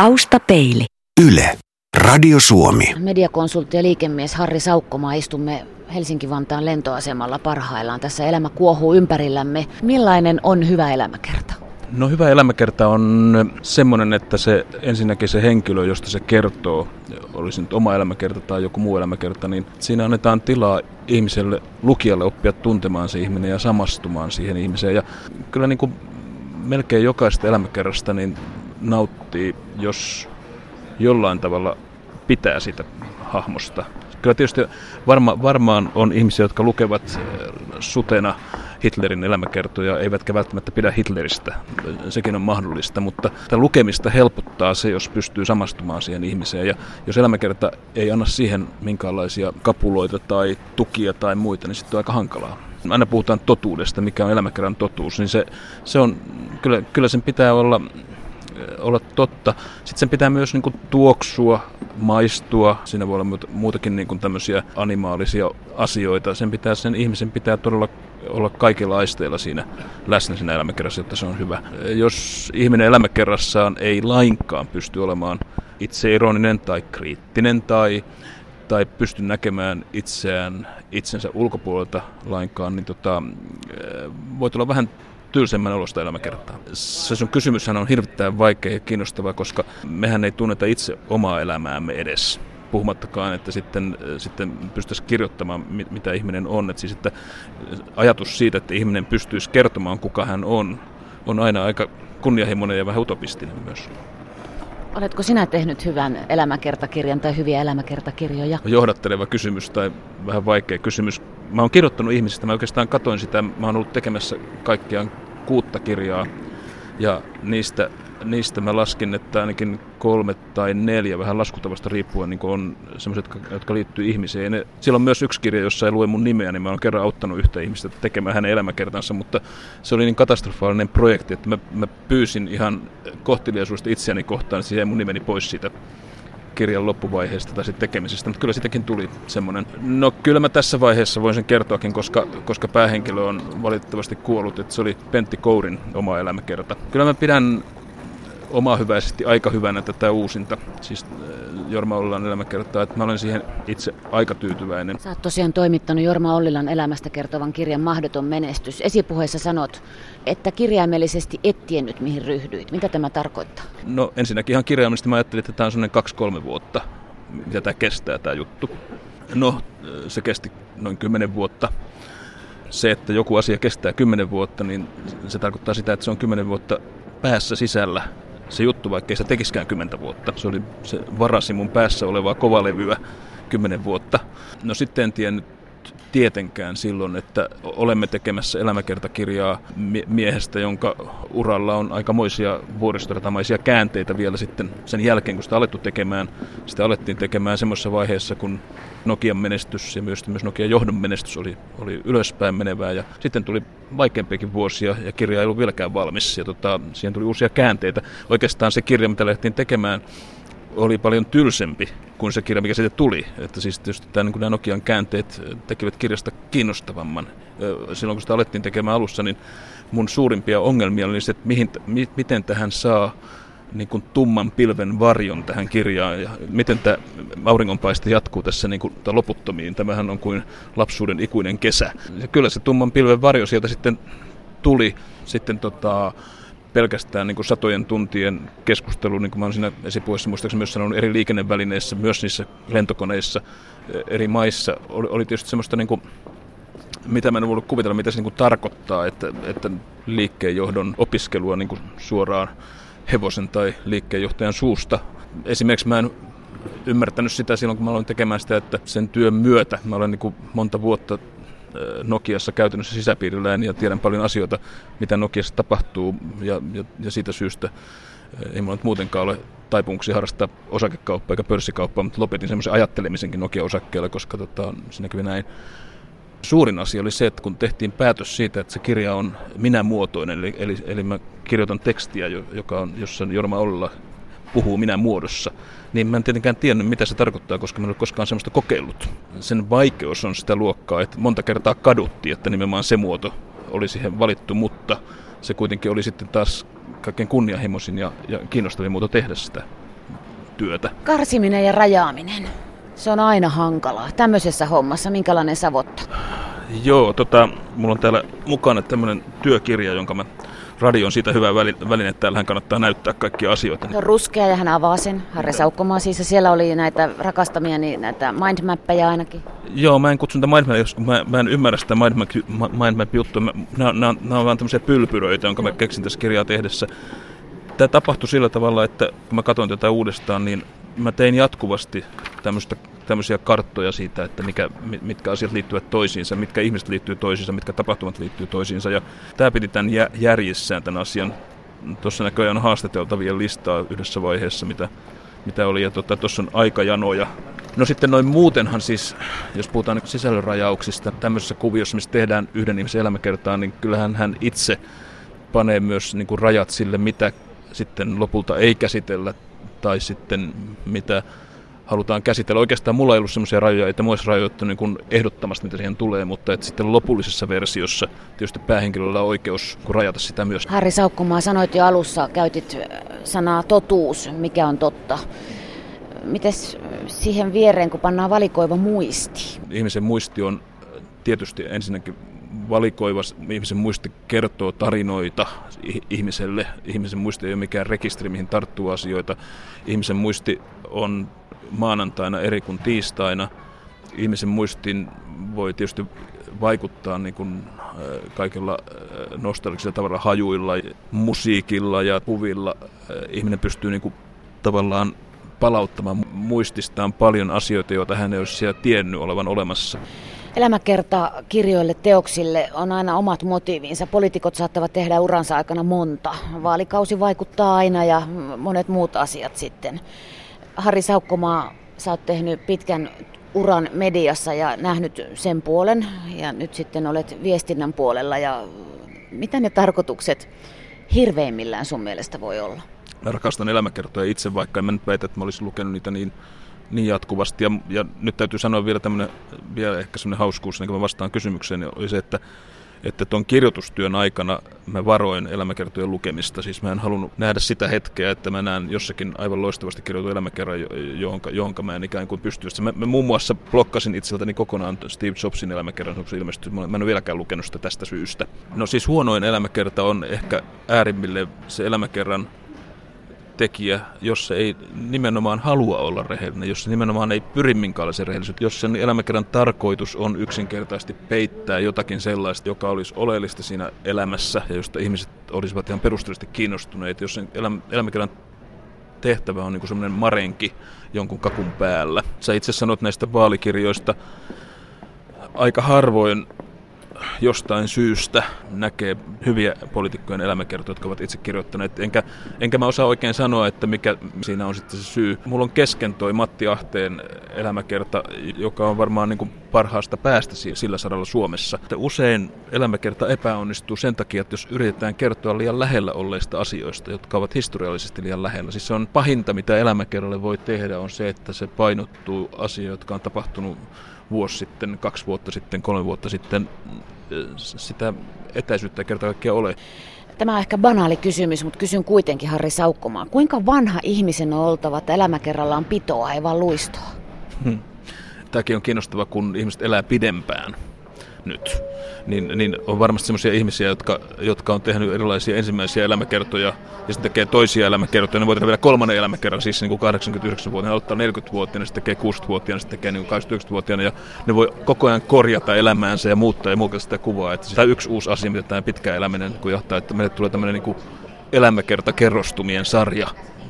Taustapeili. Yle. Radio Suomi. Mediakonsultti ja liikemies Harri Saukkomaa istumme Helsinki-Vantaan lentoasemalla parhaillaan. Tässä elämä kuohuu ympärillämme. Millainen on hyvä elämäkerta? No hyvä elämäkerta on semmoinen, että se ensinnäkin se henkilö, josta se kertoo, olisi nyt oma elämäkerta tai joku muu elämäkerta, niin siinä annetaan tilaa ihmiselle, lukijalle oppia tuntemaan se ihminen ja samastumaan siihen ihmiseen. Ja kyllä niin kuin melkein jokaista elämäkerrasta niin nauttii, jos jollain tavalla pitää sitä hahmosta. Kyllä tietysti varma, varmaan on ihmisiä, jotka lukevat sutena Hitlerin elämäkertoja, eivätkä välttämättä pidä Hitleristä. Sekin on mahdollista, mutta tämä lukemista helpottaa se, jos pystyy samastumaan siihen ihmiseen. Ja jos elämäkerta ei anna siihen minkäänlaisia kapuloita tai tukia tai muita, niin sitten on aika hankalaa. Aina puhutaan totuudesta, mikä on elämäkerran totuus, niin se, se on, kyllä, kyllä sen pitää olla olla totta. Sitten sen pitää myös niin kuin, tuoksua, maistua. Siinä voi olla muutakin niin kuin, tämmöisiä animaalisia asioita. Sen, pitää, sen ihmisen pitää todella olla kaikilla aisteilla siinä läsnä siinä elämäkerrassa, että se on hyvä. Jos ihminen elämäkerrassaan ei lainkaan pysty olemaan itseironinen tai kriittinen tai, tai pysty näkemään itseään itsensä ulkopuolelta lainkaan, niin tota, voi tulla vähän tylsemmän olosta elämäkertaa. Se sun kysymyshän on hirvittävän vaikea ja kiinnostava, koska mehän ei tunneta itse omaa elämäämme edes puhumattakaan, että sitten, sitten pystyisi kirjoittamaan, mitä ihminen on. Että siis, että ajatus siitä, että ihminen pystyisi kertomaan, kuka hän on, on aina aika kunnianhimoinen ja vähän utopistinen myös. Oletko sinä tehnyt hyvän elämäkertakirjan tai hyviä elämäkertakirjoja? Johdatteleva kysymys tai vähän vaikea kysymys. Mä oon kirjoittanut ihmisistä, mä oikeastaan katoin sitä, mä oon ollut tekemässä kaikkiaan kuutta kirjaa ja niistä niistä mä laskin, että ainakin kolme tai neljä, vähän laskutavasta riippuen, niin on sellaiset, jotka, jotka liittyy ihmiseen. Siellä on myös yksi kirja, jossa ei lue mun nimeä, niin mä oon kerran auttanut yhtä ihmistä tekemään hänen elämäkertansa, mutta se oli niin katastrofaalinen projekti, että mä, mä pyysin ihan kohteliaisuudesta itseäni kohtaan, että se jäi mun nimeni pois siitä kirjan loppuvaiheesta tai sitten tekemisestä, mutta kyllä sitäkin tuli semmoinen. No kyllä mä tässä vaiheessa voin sen kertoakin, koska, koska päähenkilö on valitettavasti kuollut, että se oli Pentti Kourin oma elämäkerta. Kyllä mä pidän hyväisesti aika hyvänä tätä uusinta, siis äh, Jorma Ollilan elämäkertaa, että mä olen siihen itse aika tyytyväinen. Sä oot tosiaan toimittanut Jorma Ollilan elämästä kertovan kirjan Mahdoton menestys. Esipuheessa sanot, että kirjaimellisesti et tiennyt mihin ryhdyit. Mitä tämä tarkoittaa? No ensinnäkin ihan kirjaimellisesti mä ajattelin, että tämä on sellainen kaksi-kolme vuotta, mitä tämä kestää tämä juttu. No se kesti noin kymmenen vuotta se, että joku asia kestää kymmenen vuotta, niin se tarkoittaa sitä, että se on kymmenen vuotta päässä sisällä se juttu, vaikka ei se tekiskään kymmentä vuotta. Se, oli, se varasi mun päässä olevaa kovalevyä kymmenen vuotta. No sitten en tiennyt tietenkään silloin, että olemme tekemässä elämäkertakirjaa miehestä, jonka uralla on aikamoisia vuoristoratamaisia käänteitä vielä sitten sen jälkeen, kun sitä alettu tekemään. Sitä alettiin tekemään semmoisessa vaiheessa, kun Nokian menestys ja myös, myös Nokian johdon menestys oli, oli ylöspäin menevää. Ja sitten tuli vaikeampiakin vuosia ja kirja ei ollut vieläkään valmis. Ja tota, siihen tuli uusia käänteitä. Oikeastaan se kirja, mitä lähdettiin tekemään, oli paljon tylsempi kuin se kirja, mikä siitä tuli. Että siis tietysti tämä, niin nämä Nokian käänteet tekivät kirjasta kiinnostavamman. Silloin kun sitä alettiin tekemään alussa, niin mun suurimpia ongelmia oli se, että mihin, mi, miten tähän saa niin kuin tumman pilven varjon tähän kirjaan ja miten tämä auringonpaiste jatkuu tässä niin kuin, loputtomiin. Tämähän on kuin lapsuuden ikuinen kesä. Ja kyllä se tumman pilven varjo sieltä sitten tuli sitten tota, pelkästään niin kuin satojen tuntien keskustelu, niin kuin mä olen siinä esipuheessa muistaakseni myös sanonut, eri liikennevälineissä, myös niissä lentokoneissa eri maissa, oli, oli tietysti semmoista niin kuin, mitä mä en voinut kuvitella, mitä se niin kuin tarkoittaa, että, että liikkeenjohdon opiskelua niin kuin suoraan hevosen tai liikkeenjohtajan suusta. Esimerkiksi mä en ymmärtänyt sitä silloin, kun mä aloin tekemään sitä, että sen työn myötä, mä olen niin kuin monta vuotta Nokiassa käytännössä sisäpiirillään ja tiedän paljon asioita, mitä Nokiassa tapahtuu ja, ja, ja siitä syystä ei mulla nyt muutenkaan ole taipumuksia harrastaa osakekauppaa eikä pörssikauppaa, mutta lopetin semmoisen ajattelemisenkin Nokia-osakkeella, koska tota, siinä kävi näin. Suurin asia oli se, että kun tehtiin päätös siitä, että se kirja on minä-muotoinen, eli, eli, eli mä kirjoitan tekstiä, joka on, jossa Jorma Ollila puhuu minä muodossa, niin mä en tietenkään tiennyt, mitä se tarkoittaa, koska mä en ole koskaan sellaista kokeillut. Sen vaikeus on sitä luokkaa, että monta kertaa kadutti, että nimenomaan se muoto oli siihen valittu, mutta se kuitenkin oli sitten taas kaikkein kunnianhimoisin ja, ja kiinnostavin muoto tehdä sitä. työtä. Karsiminen ja rajaaminen. Se on aina hankalaa. Tämmöisessä hommassa, minkälainen savotta? Joo, tota, mulla on täällä mukana tämmöinen työkirja, jonka mä radio on siitä hyvä väline, että täällähän kannattaa näyttää kaikkia asioita. Se on ruskea ja hän avaa sen. Harri Saukkomaa siis, ja siellä oli näitä rakastamia, niin näitä mindmappeja ainakin. Joo, mä en kutsu niitä mindmappeja, koska mä, mä en ymmärrä sitä mindmap-juttua. Nämä on vaan tämmöisiä pylpyröitä, jonka mä keksin tässä kirjaa tehdessä. Tämä tapahtui sillä tavalla, että kun mä katsoin tätä uudestaan, niin mä tein jatkuvasti tämmöistä tämmöisiä karttoja siitä, että mikä, mitkä asiat liittyvät toisiinsa, mitkä ihmiset liittyy toisiinsa, mitkä tapahtumat liittyy toisiinsa. Ja tämä piti tämän järjissään tämän asian. Tuossa näköjään on haastateltavien listaa yhdessä vaiheessa, mitä, mitä oli. Ja tuossa tota, on aikajanoja. No sitten noin muutenhan siis, jos puhutaan sisällönrajauksista, tämmöisessä kuviossa, missä tehdään yhden ihmisen elämäkertaa, niin kyllähän hän itse panee myös niin kuin rajat sille, mitä sitten lopulta ei käsitellä tai sitten mitä halutaan käsitellä. Oikeastaan mulla ei ollut sellaisia rajoja, että mua olisi rajoittu niin kuin ehdottomasti, mitä siihen tulee, mutta että sitten lopullisessa versiossa tietysti päähenkilöllä on oikeus rajata sitä myös. Harri Saukkomaa, sanoit jo alussa, käytit sanaa totuus, mikä on totta. Mites siihen viereen, kun pannaan valikoiva muisti? Ihmisen muisti on tietysti ensinnäkin valikoiva, ihmisen muisti kertoo tarinoita ihmiselle. Ihmisen muisti ei ole mikään rekisteri, mihin tarttuu asioita. Ihmisen muisti on maanantaina eri kuin tiistaina. Ihmisen muistiin voi tietysti vaikuttaa niin kuin kaikilla nostalgisilla tavalla hajuilla, musiikilla ja kuvilla. Ihminen pystyy niin kuin tavallaan palauttamaan muististaan paljon asioita, joita hän ei olisi siellä tiennyt olevan olemassa. Elämäkerta kirjoille, teoksille on aina omat motiivinsa. Poliitikot saattavat tehdä uransa aikana monta. Vaalikausi vaikuttaa aina ja monet muut asiat sitten. Harri Saukkomaa, sä oot tehnyt pitkän uran mediassa ja nähnyt sen puolen ja nyt sitten olet viestinnän puolella ja mitä ne tarkoitukset hirveimmillään sun mielestä voi olla? Mä rakastan elämäkertoja itse, vaikka en mä nyt väitä, että mä olisin lukenut niitä niin, niin jatkuvasti. Ja, ja nyt täytyy sanoa vielä tämmöinen, vielä ehkä semmoinen hauskuus, niin kun mä vastaan kysymykseen, niin oli se, että että tuon kirjoitustyön aikana mä varoin elämäkertojen lukemista. Siis mä en halunnut nähdä sitä hetkeä, että mä näen jossakin aivan loistavasti kirjoitun elämäkerran, johon, johon mä en ikään kuin pysty. Mä, mä muun muassa blokkasin itseltäni kokonaan Steve Jobsin elämäkerran, se ilmestyi. Mä en ole vieläkään lukenut sitä tästä syystä. No siis huonoin elämäkerta on ehkä äärimmille se elämäkerran tekijä, jos se ei nimenomaan halua olla rehellinen, jos se nimenomaan ei pyri minkäänlaiseen rehellisyyteen, jos sen elämäkerran tarkoitus on yksinkertaisesti peittää jotakin sellaista, joka olisi oleellista siinä elämässä ja josta ihmiset olisivat ihan perusteellisesti kiinnostuneet, jos sen elämäkerran tehtävä on niin semmoinen marenki jonkun kakun päällä. Sä itse sanot näistä vaalikirjoista, aika harvoin jostain syystä näkee hyviä poliitikkojen elämäkertoja, jotka ovat itse kirjoittaneet. Enkä, enkä mä osaa oikein sanoa, että mikä siinä on sitten se syy. Mulla on kesken toi Matti Ahteen elämäkerta, joka on varmaan niin kuin parhaasta päästä sillä saralla Suomessa. Että usein elämäkerta epäonnistuu sen takia, että jos yritetään kertoa liian lähellä olleista asioista, jotka ovat historiallisesti liian lähellä. Siis se on pahinta, mitä elämäkerralle voi tehdä, on se, että se painottuu asioihin, jotka on tapahtunut vuosi sitten, kaksi vuotta sitten, kolme vuotta sitten, sitä etäisyyttä kerta kaikkiaan ole. Tämä on ehkä banaali kysymys, mutta kysyn kuitenkin Harri Saukkomaan. Kuinka vanha ihmisen on oltava, että elämäkerrallaan pitoa, ei vaan luistoa? Hmm. Tämäkin on kiinnostava, kun ihmiset elää pidempään nyt, niin, niin on varmasti sellaisia ihmisiä, jotka, jotka on tehnyt erilaisia ensimmäisiä elämäkertoja ja sitten tekee toisia elämäkertoja. Ne voi tehdä vielä kolmannen elämäkerran, siis niin kuin 89-vuotiaana, aloittaa 40-vuotiaana, sitten tekee 60-vuotiaana, sitten tekee niin 89-vuotiaana ja ne voi koko ajan korjata elämäänsä ja muuttaa ja muokata sitä kuvaa. Että tämä yksi uusi asia, mitä tämä pitkä eläminen kun johtaa, että meille tulee tämmöinen niin elämäkerta kerrostumien sarja,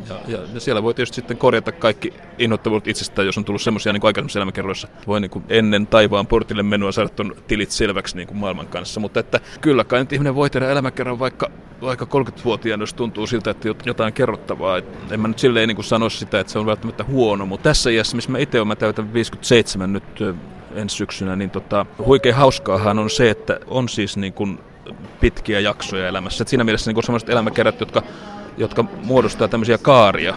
ja, ja, siellä voi tietysti sitten korjata kaikki innoittavuudet itsestään, jos on tullut semmoisia niin aikaisemmissa elämäkerroissa. Voi niin kuin ennen taivaan portille menua saada tuon tilit selväksi niin kuin maailman kanssa. Mutta että kyllä kai nyt ihminen voi tehdä elämäkerran vaikka, vaikka 30-vuotiaana, jos tuntuu siltä, että jotain kerrottavaa. Et en mä nyt silleen niin kuin sano sitä, että se on välttämättä huono, mutta tässä iässä, missä mä itse olen, mä täytän 57 nyt ensi syksynä, niin tota, huikein hauskaahan on se, että on siis niin kuin pitkiä jaksoja elämässä. Et siinä mielessä niin sellaiset elämäkerrat, jotka jotka muodostaa tämmöisiä kaaria,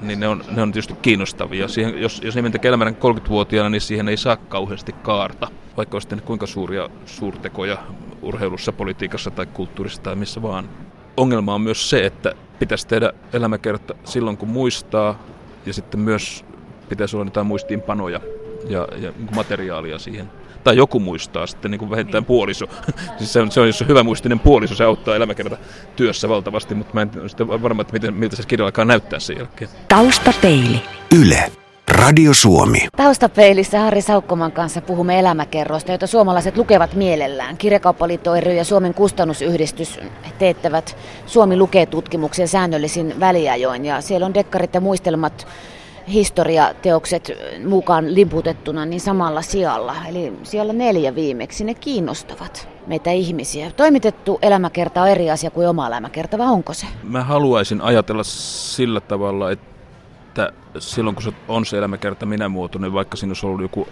niin ne on, ne on tietysti kiinnostavia. Siihen, jos, jos ihminen tekee elämän 30-vuotiaana, niin siihen ei saa kauheasti kaarta, vaikka olisi kuinka suuria suurtekoja urheilussa, politiikassa tai kulttuurissa tai missä vaan. Ongelma on myös se, että pitäisi tehdä elämäkerta silloin, kun muistaa ja sitten myös pitäisi olla jotain muistiinpanoja ja, ja materiaalia siihen tai joku muistaa sitten niin kuin vähintään niin. puoliso. siis se on, se on, jos on hyvä muistinen puoliso, se auttaa elämäkerta työssä valtavasti, mutta mä en sitten varma, että miten, miltä se kirja alkaa näyttää sen jälkeen. Taustapeili. Yle. Radio Suomi. Taustapeilissä Harri Saukkoman kanssa puhumme elämäkerroista, joita suomalaiset lukevat mielellään. Kirjakauppaliitto ry ja Suomen kustannusyhdistys teettävät Suomi lukee tutkimuksen säännöllisin väliajoin ja siellä on dekkarit ja muistelmat historiateokset mukaan limputettuna niin samalla sijalla. Eli siellä neljä viimeksi, ne kiinnostavat meitä ihmisiä. Toimitettu elämäkerta on eri asia kuin oma elämäkerta, vai onko se? Mä haluaisin ajatella sillä tavalla, että silloin kun se on se elämäkerta minä muotoinen, vaikka siinä olisi ollut joku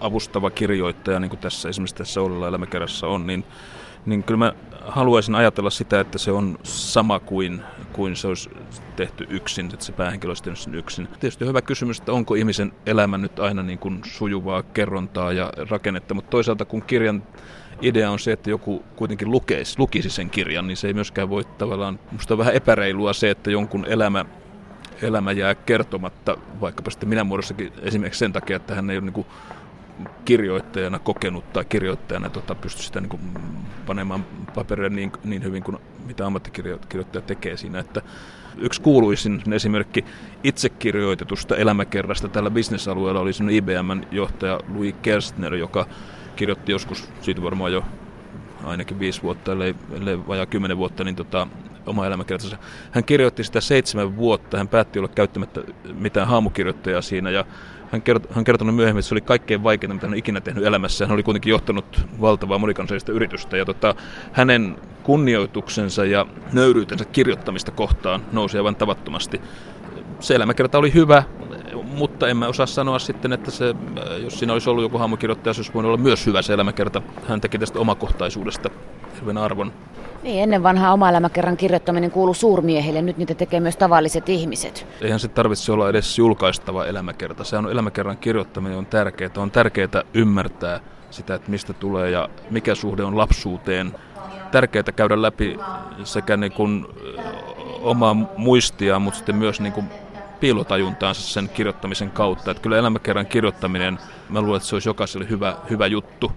avustava kirjoittaja, niin kuin tässä esimerkiksi tässä Ollella elämäkerrassa on, niin, niin kyllä mä haluaisin ajatella sitä, että se on sama kuin, kuin se olisi tehty yksin, että se päähenkilö olisi tehnyt sen yksin. Tietysti hyvä kysymys, että onko ihmisen elämä nyt aina niin kuin sujuvaa kerrontaa ja rakennetta, mutta toisaalta kun kirjan idea on se, että joku kuitenkin lukeisi, lukisi sen kirjan, niin se ei myöskään voi tavallaan, musta on vähän epäreilua se, että jonkun elämä elämä jää kertomatta, vaikkapa sitten minä muodossakin esimerkiksi sen takia, että hän ei ole niin kuin kirjoittajana kokenut tai kirjoittajana tota, pysty sitä niin kuin panemaan paperille niin, niin hyvin kuin mitä ammattikirjoittaja tekee siinä. Että yksi kuuluisin esimerkki itse kirjoitetusta elämäkerrasta tällä bisnesalueella oli sinun IBMn johtaja Louis Kerstner, joka kirjoitti joskus, siitä varmaan jo ainakin viisi vuotta, ellei, ellei vajaa kymmenen vuotta, niin tota, oma elämäkertansa. Hän kirjoitti sitä seitsemän vuotta, hän päätti olla käyttämättä mitään haamukirjoittajaa siinä ja hän, kert, hän kertonut myöhemmin, että se oli kaikkein vaikeinta, mitä hän ikinä tehnyt elämässä. Hän oli kuitenkin johtanut valtavaa monikansallista yritystä ja tota, hänen kunnioituksensa ja nöyryytensä kirjoittamista kohtaan nousi aivan tavattomasti. Se elämäkerta oli hyvä, mutta en mä osaa sanoa sitten, että se, jos siinä olisi ollut joku haamukirjoittaja, se olisi voinut olla myös hyvä se elämäkerta. Hän teki tästä omakohtaisuudesta hirveän arvon. Niin, ennen vanhaa oma elämäkerran kirjoittaminen kuuluu suurmiehille, nyt niitä tekee myös tavalliset ihmiset. Eihän se tarvitse olla edes julkaistava elämäkerta. Se on elämäkerran kirjoittaminen on tärkeää. On tärkeää ymmärtää sitä, että mistä tulee ja mikä suhde on lapsuuteen. Tärkeää käydä läpi sekä niin kuin omaa muistia, mutta sitten myös niin kuin piilotajuntaansa sen kirjoittamisen kautta. Että kyllä elämäkerran kirjoittaminen, mä luulen, että se olisi jokaiselle hyvä, hyvä juttu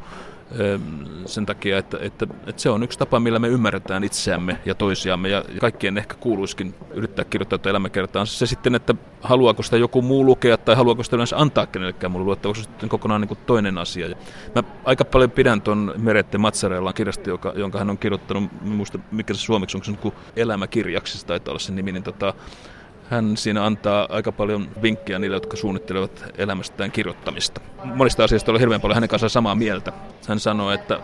sen takia, että, että, että se on yksi tapa, millä me ymmärretään itseämme ja toisiamme ja kaikkien ehkä kuuluisikin yrittää kirjoittaa tuota elämäkertaan. Se sitten, että haluaako sitä joku muu lukea tai haluaako sitä yleensä antaa kenellekään muulle luottaa, onko se sitten kokonaan niin kuin toinen asia. Mä aika paljon pidän tuon Merette Matsarellan kirjasta, joka, jonka hän on kirjoittanut, muista mikä se suomeksi on, se on elämäkirjaksi, taitaa olla se nimi, niin tota, hän siinä antaa aika paljon vinkkejä niille, jotka suunnittelevat elämästään kirjoittamista. Monista asioista on hirveän paljon hänen kanssaan samaa mieltä. Hän sanoo, että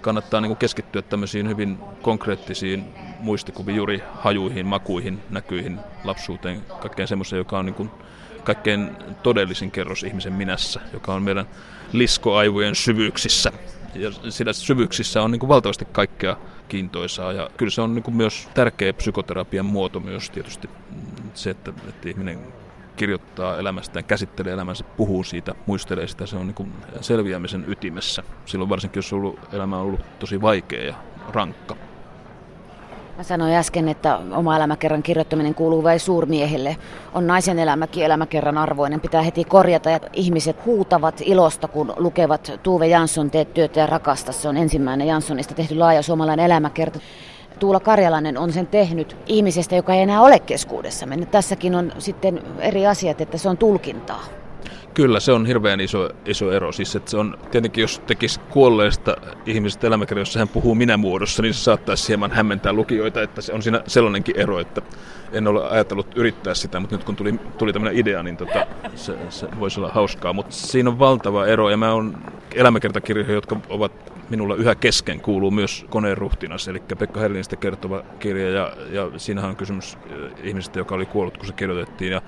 kannattaa niin keskittyä tämmöisiin hyvin konkreettisiin muistikuviin, juuri hajuihin, makuihin, näkyihin, lapsuuteen, kaikkeen semmoiseen, joka on niin kuin kaikkein todellisin kerros ihmisen minässä, joka on meidän liskoaivojen syvyyksissä. Ja siinä syvyyksissä on niin kuin valtavasti kaikkea kiintoisaa ja kyllä se on niin kuin myös tärkeä psykoterapian muoto myös tietysti se, että, että ihminen kirjoittaa elämästään, käsittelee elämänsä, puhuu siitä, muistelee sitä, se on niin selviämisen ytimessä. Silloin varsinkin, jos ollut, elämä on ollut tosi vaikea ja rankka. Mä sanoin äsken, että oma elämäkerran kirjoittaminen kuuluu vain suurmiehille. On naisen elämäkin elämäkerran arvoinen. Pitää heti korjata ja ihmiset huutavat ilosta, kun lukevat Tuve Jansson Teet työtä ja rakasta. Se on ensimmäinen Janssonista tehty laaja suomalainen elämäkerta. Tuula Karjalainen on sen tehnyt ihmisestä, joka ei enää ole keskuudessamme. Tässäkin on sitten eri asiat, että se on tulkintaa. Kyllä, se on hirveän iso, iso ero. Siis, että se on, tietenkin jos tekisi kuolleesta ihmisestä elämäkerran, jossa hän puhuu minä-muodossa, niin se saattaisi hieman hämmentää lukijoita, että se on siinä sellainenkin ero, että en ole ajatellut yrittää sitä, mutta nyt kun tuli, tuli tämmöinen idea, niin tota, se, se voisi olla hauskaa. Mutta siinä on valtava ero, ja mä oon elämäkertakirjoja, jotka ovat minulla yhä kesken, kuuluu myös koneen ruhtinas, eli Pekka Herlinistä kertova kirja, ja, ja siinähän on kysymys ihmisestä, joka oli kuollut, kun se kirjoitettiin, ja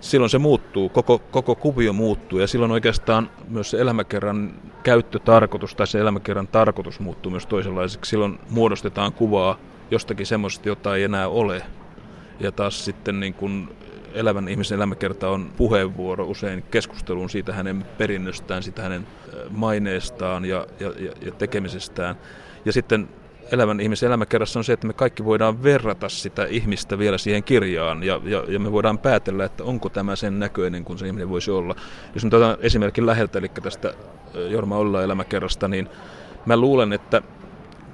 silloin se muuttuu, koko, koko kuvio muuttuu ja silloin oikeastaan myös se elämäkerran käyttötarkoitus tai se elämäkerran tarkoitus muuttuu myös toisenlaiseksi. Silloin muodostetaan kuvaa jostakin semmoista, jota ei enää ole. Ja taas sitten niin kuin elävän ihmisen elämäkerta on puheenvuoro usein keskusteluun siitä hänen perinnöstään, siitä hänen maineestaan ja, ja, ja tekemisestään. Ja sitten elävän ihmisen elämäkerrassa on se, että me kaikki voidaan verrata sitä ihmistä vielä siihen kirjaan ja, ja, ja me voidaan päätellä, että onko tämä sen näköinen kuin se ihminen voisi olla. Jos me otetaan esimerkin läheltä, eli tästä Jorma Olla elämäkerrasta, niin mä luulen, että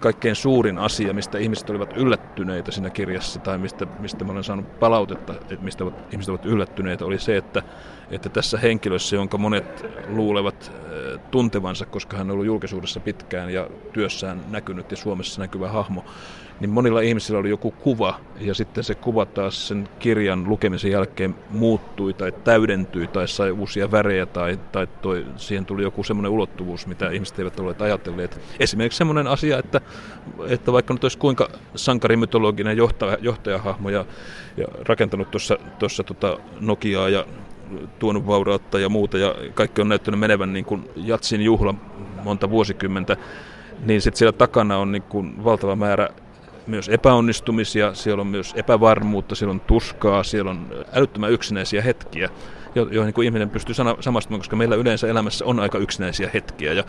kaikkein suurin asia, mistä ihmiset olivat yllättyneitä siinä kirjassa tai mistä, mistä mä olen saanut palautetta, että mistä ihmiset ovat yllättyneitä, oli se, että, että tässä henkilössä, jonka monet luulevat tuntevansa, koska hän on ollut julkisuudessa pitkään ja työssään näkynyt ja Suomessa näkyvä hahmo, niin monilla ihmisillä oli joku kuva ja sitten se kuva taas sen kirjan lukemisen jälkeen muuttui tai täydentyi tai sai uusia värejä tai, tai toi, siihen tuli joku semmoinen ulottuvuus, mitä ihmiset eivät ole ajatelleet. Esimerkiksi semmoinen asia, että, että vaikka nyt olisi kuinka sankarimytologinen johtaja, johtajahahmo ja, ja rakentanut tuossa tota Nokiaa ja tuonut vaurautta ja muuta ja kaikki on näyttänyt menevän niin kuin Jatsin juhla monta vuosikymmentä, niin sitten siellä takana on niin kuin valtava määrä myös epäonnistumisia, siellä on myös epävarmuutta, siellä on tuskaa, siellä on älyttömän yksinäisiä hetkiä, joihin niin kuin ihminen pystyy samastumaan, koska meillä yleensä elämässä on aika yksinäisiä hetkiä. Ja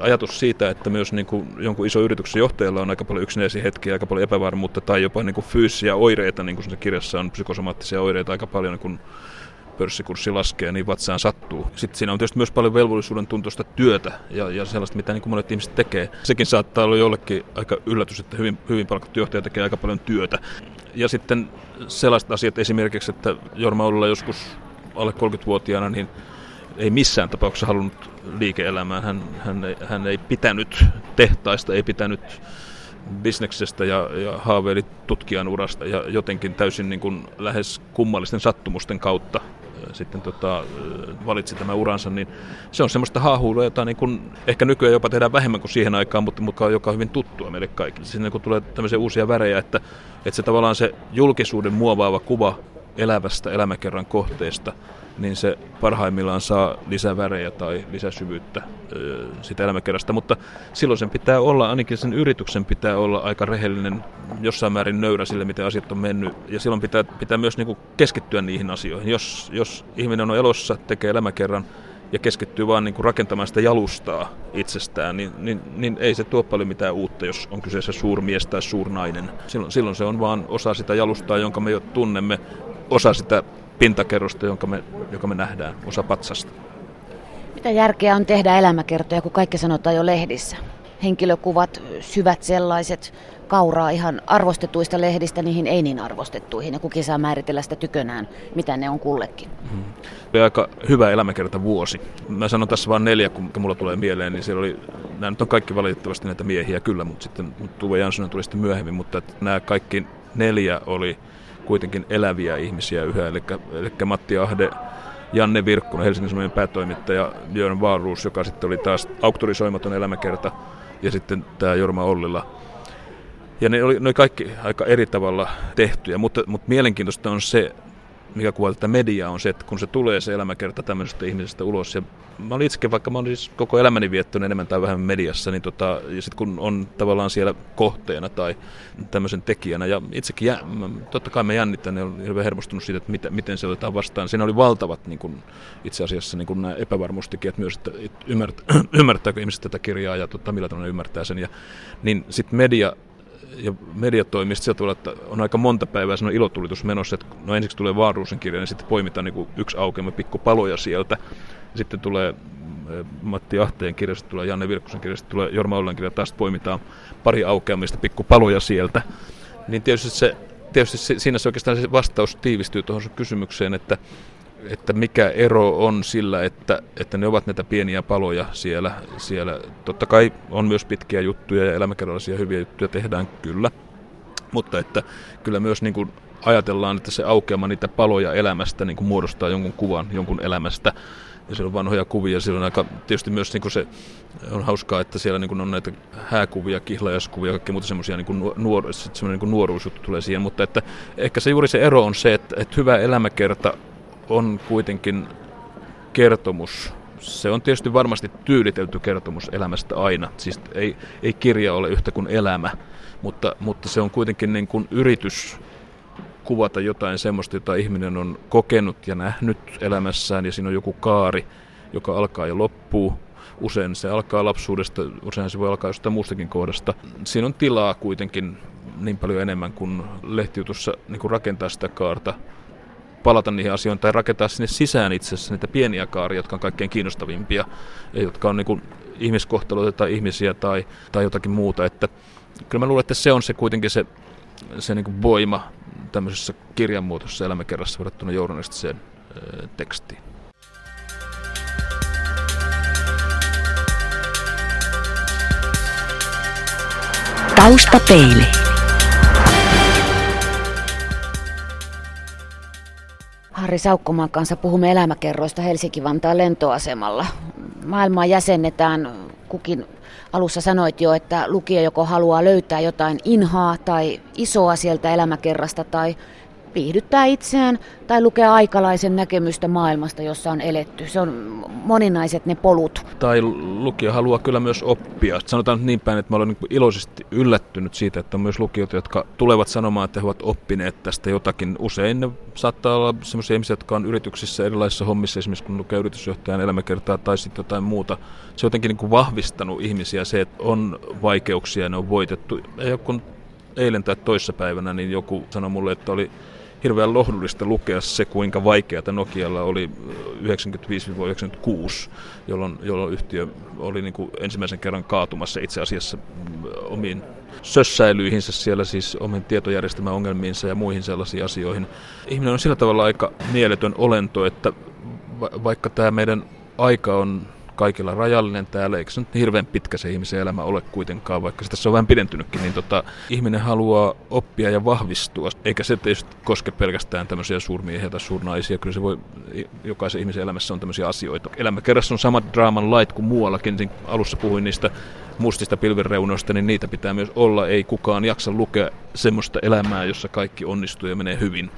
ajatus siitä, että myös niin kuin jonkun iso yrityksen johtajalla on aika paljon yksinäisiä hetkiä, aika paljon epävarmuutta tai jopa niin kuin fyysisiä oireita, niin kuin kirjassa on psykosomaattisia oireita aika paljon, niin kuin pörssikurssi laskee, niin vatsaan sattuu. Sitten siinä on tietysti myös paljon velvollisuuden tuntoista työtä ja, ja sellaista, mitä niin kuin monet ihmiset tekee. Sekin saattaa olla jollekin aika yllätys, että hyvin, hyvin palkattu johtaja tekee aika paljon työtä. Ja sitten sellaiset asiat esimerkiksi, että Jorma Ollila joskus alle 30-vuotiaana, niin ei missään tapauksessa halunnut liike-elämään. Hän, hän, ei, hän ei pitänyt tehtaista, ei pitänyt bisneksestä ja, ja haaveili tutkijan urasta ja jotenkin täysin niin kuin lähes kummallisten sattumusten kautta sitten tota, valitsi tämän uransa, niin se on semmoista haahuilua, jota niin kun, ehkä nykyään jopa tehdään vähemmän kuin siihen aikaan, mutta mukaan joka on hyvin tuttua meille kaikille. Siinä kun tulee tämmöisiä uusia värejä, että, että se tavallaan se julkisuuden muovaava kuva elävästä elämäkerran kohteesta, niin se parhaimmillaan saa lisävärejä tai lisäsyvyyttä sitä elämäkerrasta, mutta silloin sen pitää olla, ainakin sen yrityksen pitää olla aika rehellinen, jossain määrin nöyrä sille, miten asiat on mennyt, ja silloin pitää, pitää myös niin keskittyä niihin asioihin. Jos, jos ihminen on elossa, tekee elämäkerran, ja keskittyy vaan niin rakentamaan sitä jalustaa itsestään, niin, niin, niin ei se tuo paljon mitään uutta, jos on kyseessä suurmies tai suurnainen. Silloin, silloin se on vaan osa sitä jalustaa, jonka me jo tunnemme, osa sitä pintakerrosta, jonka me, joka me nähdään, osa patsasta. Mitä järkeä on tehdä elämäkertoja, kun kaikki sanotaan jo lehdissä? Henkilökuvat, syvät sellaiset, kauraa ihan arvostetuista lehdistä niihin ei niin arvostettuihin, ja kukin saa määritellä sitä tykönään, mitä ne on kullekin. Hmm. Oli aika hyvä elämäkerta vuosi. Mä sanon tässä vain neljä, kun mulla tulee mieleen, niin siellä oli, nämä nyt on kaikki valitettavasti näitä miehiä kyllä, mutta sitten Tuve Janssonen tuli sitten myöhemmin, mutta että nämä kaikki neljä oli kuitenkin eläviä ihmisiä yhä, eli, eli Matti Ahde, Janne Virkkunen, Helsingin Sanomien päätoimittaja, Björn Vaaruus, joka sitten oli taas auktorisoimaton elämäkerta, ja sitten tämä Jorma Ollila. Ja ne oli ne kaikki aika eri tavalla tehtyjä, mutta, mutta mielenkiintoista on se, mikä kuvaa tätä mediaa, on se, että kun se tulee se elämäkerta tämmöisestä ihmisestä ulos, ja mä olin itsekin, vaikka mä olin siis koko elämäni viettänyt enemmän tai vähemmän mediassa, niin tota, ja sitten kun on tavallaan siellä kohteena tai tämmöisen tekijänä, ja itsekin, jä, totta kai mä jännittän, ja olen hirveän hermostunut siitä, että miten, miten se otetaan vastaan. Siinä oli valtavat niin kun, itse asiassa niin kun nämä epävarmuustekijät myös, että ymmärtää, ymmärtääkö ihmiset tätä kirjaa ja tota, millä tavalla ne ymmärtää sen. Ja, niin sitten media ja mediatoimista sillä tavalla, että on aika monta päivää sellainen ilotulitus menossa, että no ensiksi tulee Vaaruusen kirja, niin sitten poimitaan niin yksi aukeama pikku paloja sieltä. Sitten tulee eh, Matti Ahteen kirja, sitten tulee Janne Virkkusen kirja, sitten tulee Jorma Ollen kirja, taas poimitaan pari aukeamista pikku paloja sieltä. Niin tietysti, se, tietysti siinä se oikeastaan se vastaus tiivistyy tuohon kysymykseen, että että mikä ero on sillä, että, että ne ovat näitä pieniä paloja siellä, siellä. Totta kai on myös pitkiä juttuja ja elämäkerrallisia hyviä juttuja tehdään kyllä, mutta että kyllä myös niin kuin ajatellaan, että se aukeama niitä paloja elämästä niin kuin muodostaa jonkun kuvan jonkun elämästä. Ja siellä on vanhoja kuvia, siellä on aika, tietysti myös niin kuin se on hauskaa, että siellä niin kuin on näitä hääkuvia, kihlajaiskuvia ja kaikki muuta semmoisia niin nuor, niin nuoruusjuttu tulee siihen, mutta että ehkä se juuri se ero on se, että, että hyvä elämäkerta on kuitenkin kertomus. Se on tietysti varmasti tyylitelty kertomus elämästä aina. Siis ei, ei kirja ole yhtä kuin elämä, mutta, mutta se on kuitenkin niin kuin yritys kuvata jotain semmoista, jota ihminen on kokenut ja nähnyt elämässään, ja siinä on joku kaari, joka alkaa ja loppuu. usein se alkaa lapsuudesta, usein se voi alkaa jostain muustakin kohdasta. Siinä on tilaa kuitenkin niin paljon enemmän kuin lehtijutussa niin rakentaa sitä kaarta palata niihin asioihin tai rakentaa sinne sisään itse asiassa niitä pieniä kaaria, jotka on kaikkein kiinnostavimpia jotka on niin kuin ihmiskohtaloita tai ihmisiä tai, tai jotakin muuta. Että kyllä mä luulen, että se on se kuitenkin se, se niin voima tämmöisessä kirjanmuotoisessa elämäkerrassa verrattuna journalistiseen tekstiin. Taustapeili. Harri Saukkomaan kanssa puhumme elämäkerroista Helsinki-Vantaan lentoasemalla. Maailmaa jäsennetään, kukin alussa sanoit jo, että lukija joko haluaa löytää jotain inhaa tai isoa sieltä elämäkerrasta tai viihdyttää itseään tai lukea aikalaisen näkemystä maailmasta, jossa on eletty. Se on moninaiset ne polut. Tai lukija haluaa kyllä myös oppia. Sanotaan nyt niin päin, että mä olen niin iloisesti yllättynyt siitä, että on myös lukijoita, jotka tulevat sanomaan, että he ovat oppineet tästä jotakin. Usein ne saattaa olla sellaisia ihmisiä, jotka on yrityksissä erilaisissa hommissa, esimerkiksi kun lukee yritysjohtajan elämäkertaa tai sitten jotain muuta. Se on jotenkin niin kuin vahvistanut ihmisiä se, että on vaikeuksia ja ne on voitettu. Ja kun eilen tai toissapäivänä, niin joku sanoi mulle, että oli hirveän lohdullista lukea se, kuinka vaikeata Nokialla oli 95-96, jolloin, jolloin yhtiö oli niin kuin ensimmäisen kerran kaatumassa itse asiassa mm, omiin sössäilyihinsä siellä siis omiin tietojärjestelmän ongelmiinsa ja muihin sellaisiin asioihin. Ihminen on sillä tavalla aika mieletön olento, että vaikka tämä meidän aika on kaikilla rajallinen täällä, eikö se nyt hirveän pitkä se ihmisen elämä ole kuitenkaan, vaikka se tässä on vähän pidentynytkin, niin tota, ihminen haluaa oppia ja vahvistua, eikä se tietysti koske pelkästään tämmöisiä suurmiehiä tai suurnaisia, kyllä se voi, jokaisen ihmisen elämässä on tämmöisiä asioita. Elämäkerrassa on samat draaman lait kuin muuallakin, niin alussa puhuin niistä mustista pilvenreunoista, niin niitä pitää myös olla, ei kukaan jaksa lukea semmoista elämää, jossa kaikki onnistuu ja menee hyvin.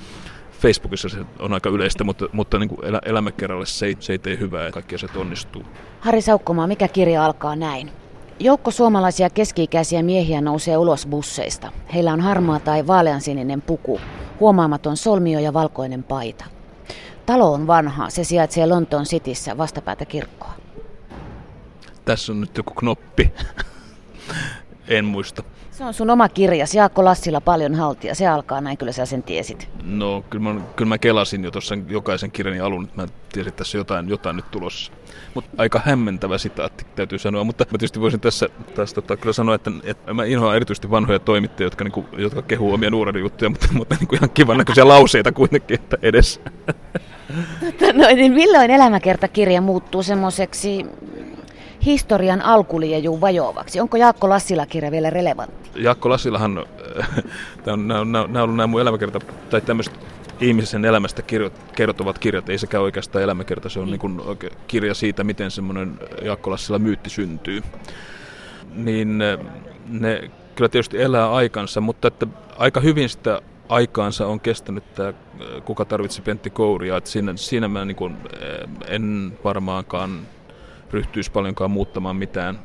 Facebookissa se on aika yleistä, mutta, mutta niin kuin elä, elämäkerralle se ei, se ei tee hyvää ja kaikki asiat onnistuu. Harri Saukkomaa, mikä kirja alkaa näin? Joukko suomalaisia keski-ikäisiä miehiä nousee ulos busseista. Heillä on harmaa tai vaaleansininen puku, huomaamaton solmio ja valkoinen paita. Talo on vanha, se sijaitsee Lontoon Cityssä vastapäätä kirkkoa. Tässä on nyt joku knoppi. en muista. Se on sun oma kirjas, Jaakko Lassila paljon haltia. Se alkaa näin, kyllä sä sen tiesit. No, kyllä mä, kyllä mä kelasin jo tuossa jokaisen kirjani alun, että mä tiesin, että tässä jotain, jotain nyt tulossa. Mutta aika hämmentävä sitaatti, täytyy sanoa. Mutta mä tietysti voisin tässä taas tota, kyllä sanoa, että, että mä inhoan erityisesti vanhoja toimittajia, jotka, niinku, jotka kehuu omia nuoradijuttuja, mutta, mutta niinku ihan kivan näköisiä lauseita kuitenkin, että edes. no, niin milloin elämäkertakirja muuttuu semmoiseksi historian alkuliejuun vajoavaksi? Onko Jaakko Lassila-kirja vielä relevantti? Jaakko Lassilahan, nämä on, nämä on ollut nämä mun elämäkerta, tai tämmöiset ihmisen elämästä kirjo, kertovat kirjat, ei sekään oikeastaan elämäkerta, se on niin kuin kirja siitä, miten semmoinen Jaakko Lassila myytti syntyy. Niin ne kyllä tietysti elää aikansa, mutta että aika hyvin sitä aikaansa on kestänyt tämä Kuka tarvitsi Pentti Kouria, että siinä, siinä mä niin kuin, en varmaankaan ryhtyisi paljonkaan muuttamaan mitään.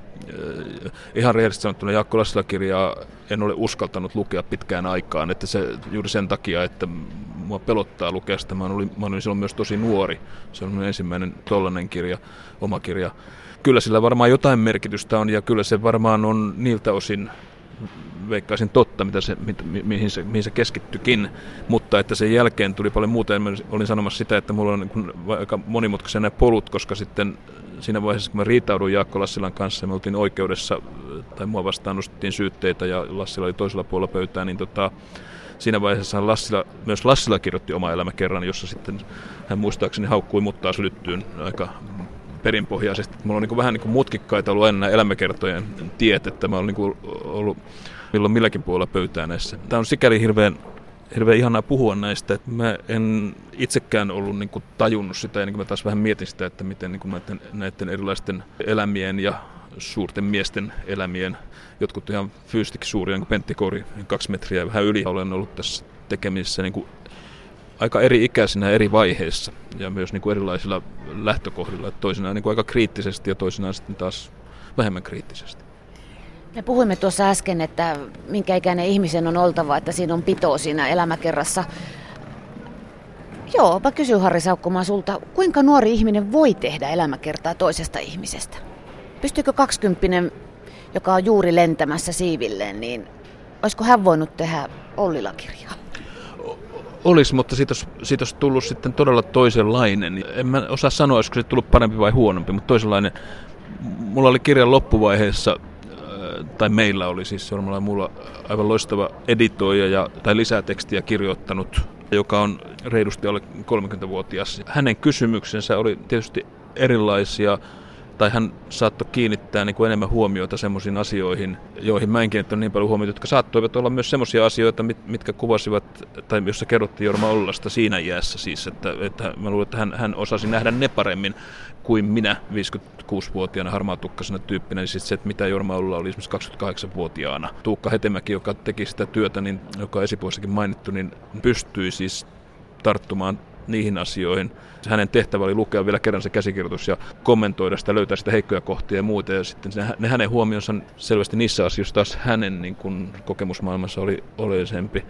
Ihan rehellisesti sanottuna Jaakko Lassila-kirjaa en ole uskaltanut lukea pitkään aikaan, että se juuri sen takia, että mua pelottaa lukea sitä. Mä olin, mä olin silloin myös tosi nuori. Se on ensimmäinen tollainen kirja, oma kirja. Kyllä sillä varmaan jotain merkitystä on ja kyllä se varmaan on niiltä osin veikkaisin totta, mitä se, mi, mihin, se, mihin se keskittyikin, mutta että sen jälkeen tuli paljon muuta. Olin sanomassa sitä, että mulla on niin aika monimutkaisia nämä polut, koska sitten siinä vaiheessa, kun mä riitauduin Jaakko Lassilan kanssa, me oltiin oikeudessa, tai mua vastaan nostettiin syytteitä ja Lassila oli toisella puolella pöytää, niin tota, siinä vaiheessa Lassila, myös Lassila kirjoitti oma elämäkerran, jossa sitten hän muistaakseni haukkui mut taas lyttyyn aika perinpohjaisesti. Mulla on niin kuin vähän niin kuin mutkikkaita ollut ennen elämäkertojen tiet, että mä olen niin kuin ollut milloin milläkin puolella pöytää näissä. Tämä on sikäli hirveän hirveän ihanaa puhua näistä. Että mä en itsekään ollut niin kuin, tajunnut sitä, niin kuin mä taas vähän mietin sitä, että miten niin kuin näiden, näiden erilaisten elämien ja suurten miesten elämien, jotkut ihan fyysisesti suuria, niin kuin Pentti Kori, kaksi metriä vähän yli, olen ollut tässä tekemisissä niin kuin aika eri ikäisinä eri vaiheissa ja myös niin kuin erilaisilla lähtökohdilla, että toisinaan niin kuin aika kriittisesti ja toisinaan sitten taas vähemmän kriittisesti. Me puhuimme tuossa äsken, että minkä ikäinen ihmisen on oltava, että siinä on pito siinä elämäkerrassa. Joo, mä kysyn Harri Saukkomaa sulta, kuinka nuori ihminen voi tehdä elämäkertaa toisesta ihmisestä? Pystyykö kaksikymppinen, joka on juuri lentämässä siivilleen, niin olisiko hän voinut tehdä Ollila-kirjaa? Olisi, mutta siitä olisi, siitä olisi tullut sitten todella toisenlainen. En mä osaa sanoa, olisiko se tullut parempi vai huonompi, mutta toisenlainen. Mulla oli kirjan loppuvaiheessa, tai meillä oli siis Sormalla mulla aivan loistava editoija ja, tai lisätekstiä kirjoittanut, joka on reilusti alle 30-vuotias. Hänen kysymyksensä oli tietysti erilaisia tai hän saattoi kiinnittää niin kuin enemmän huomiota semmoisiin asioihin, joihin mä en kiinnittänyt niin paljon huomiota, jotka saattoivat olla myös semmoisia asioita, mitkä kuvasivat, tai jossa kerrottiin Jorma Ollasta siinä iässä siis, että, että mä luulen, että hän, hän osasi nähdä ne paremmin kuin minä 56-vuotiaana harmaatukkasena tyyppinä, niin siis se, että mitä Jorma Olla oli esimerkiksi 28-vuotiaana. Tuukka Hetemäki, joka teki sitä työtä, niin, joka on esipuolessakin mainittu, niin pystyi siis tarttumaan niihin asioihin. Hänen tehtävä oli lukea vielä kerran se käsikirjoitus ja kommentoida sitä, löytää sitä heikkoja kohtia ja muuta. Ja sitten ne hänen huomionsa selvästi niissä asioissa taas hänen niin kuin, kokemusmaailmassa oli oleellisempi.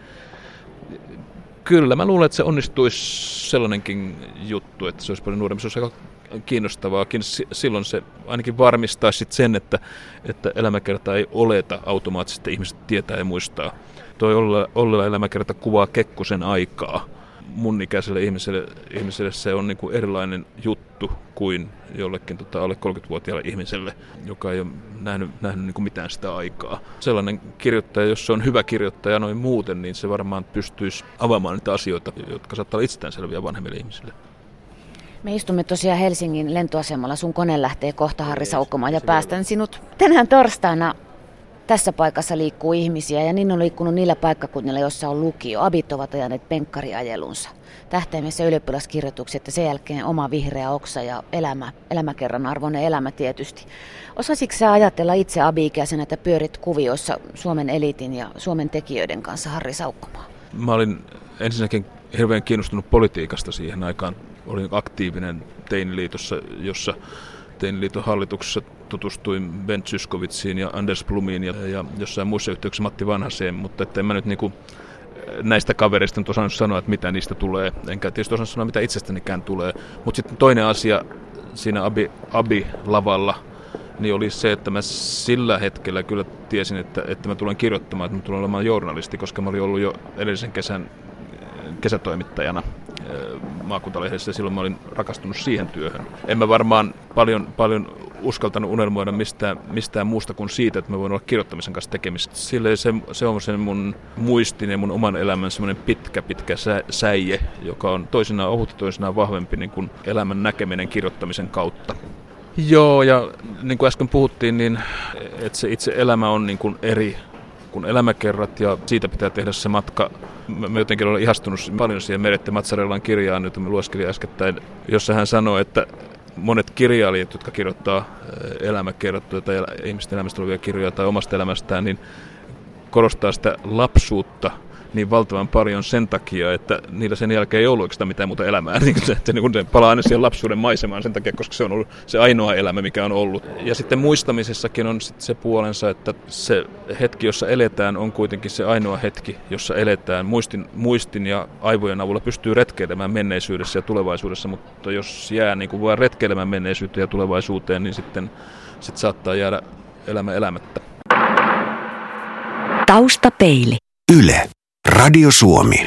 Kyllä, mä luulen, että se onnistuisi sellainenkin juttu, että se olisi paljon nuorempi. Se olisi aika kiinnostavaakin. Silloin se ainakin varmistaa sit sen, että, että elämäkerta ei oleta automaattisesti, ihmiset tietää ja muistaa. Toi Ollella elämäkerta kuvaa Kekkosen aikaa mun ikäiselle ihmiselle, ihmiselle se on niin kuin erilainen juttu kuin jollekin tota, alle 30-vuotiaalle ihmiselle, joka ei ole nähnyt, nähnyt niin kuin mitään sitä aikaa. Sellainen kirjoittaja, jos se on hyvä kirjoittaja noin muuten, niin se varmaan pystyisi avaamaan niitä asioita, jotka saattaa olla itsestäänselviä vanhemmille ihmisille. Me istumme tosiaan Helsingin lentoasemalla. Sun kone lähtee kohta Harri Saukkomaan ja päästän sinut tänään torstaina tässä paikassa liikkuu ihmisiä ja niin on liikkunut niillä paikkakunnilla, joissa on lukio. Abit ovat ajaneet penkkariajelunsa. Tähtäimessä ylioppilaskirjoitukset ja sen jälkeen oma vihreä oksa ja elämä, elämäkerran arvoinen elämä tietysti. Osasitko sä ajatella itse abi-ikäisenä, että pyörit kuvioissa Suomen elitin ja Suomen tekijöiden kanssa, Harri Saukkomaa? Mä olin ensinnäkin hirveän kiinnostunut politiikasta siihen aikaan. Olin aktiivinen teiniliitossa, jossa teiniliiton hallituksessa tutustuin Ben Zyskovitsiin ja Anders Blumiin ja, ja jossain muissa yhteyksissä Matti Vanhaseen, mutta että en mä nyt niinku näistä kavereista nyt osannut sanoa, että mitä niistä tulee. Enkä tietysti osannut sanoa, mitä itsestänikään tulee. Mutta sitten toinen asia siinä Abi, Abi-lavalla niin oli se, että mä sillä hetkellä kyllä tiesin, että, että mä tulen kirjoittamaan, että mä tulen olemaan journalisti, koska mä olin ollut jo edellisen kesän kesätoimittajana maakuntalehdessä ja silloin mä olin rakastunut siihen työhön. En mä varmaan paljon, paljon uskaltanut unelmoida mistään, mistään muusta kuin siitä, että mä voin olla kirjoittamisen kanssa tekemistä. Sille se, se on sen mun muistin ja mun oman elämän semmoinen pitkä, pitkä sä, säie, joka on toisinaan ohut toisinaan vahvempi niin kuin elämän näkeminen kirjoittamisen kautta. Joo, ja niin kuin äsken puhuttiin, niin että se itse elämä on niin kuin eri kuin elämäkerrat ja siitä pitää tehdä se matka. Mä jotenkin olen ihastunut paljon siihen Merette Matsarellan kirjaan, jota mä lueskelin äskettäin, jossa hän sanoi, että monet kirjailijat, jotka kirjoittaa eh, elämäkertoja tai ihmisten elämästä olevia kirjoja tai omasta elämästään, niin korostaa sitä lapsuutta – niin valtavan paljon sen takia, että niillä sen jälkeen ei ollut oikeastaan mitään muuta elämää. Niin se, että niin se palaa aina siihen lapsuuden maisemaan sen takia, koska se on ollut se ainoa elämä, mikä on ollut. Ja sitten muistamisessakin on sitten se puolensa, että se hetki, jossa eletään, on kuitenkin se ainoa hetki, jossa eletään. Muistin, muistin ja aivojen avulla pystyy retkeilemään menneisyydessä ja tulevaisuudessa, mutta jos jää niin kuin vain retkeilemään menneisyyteen ja tulevaisuuteen, niin sitten sit saattaa jäädä elämä elämättä. Taustapeili. Yle. Radio Suomi.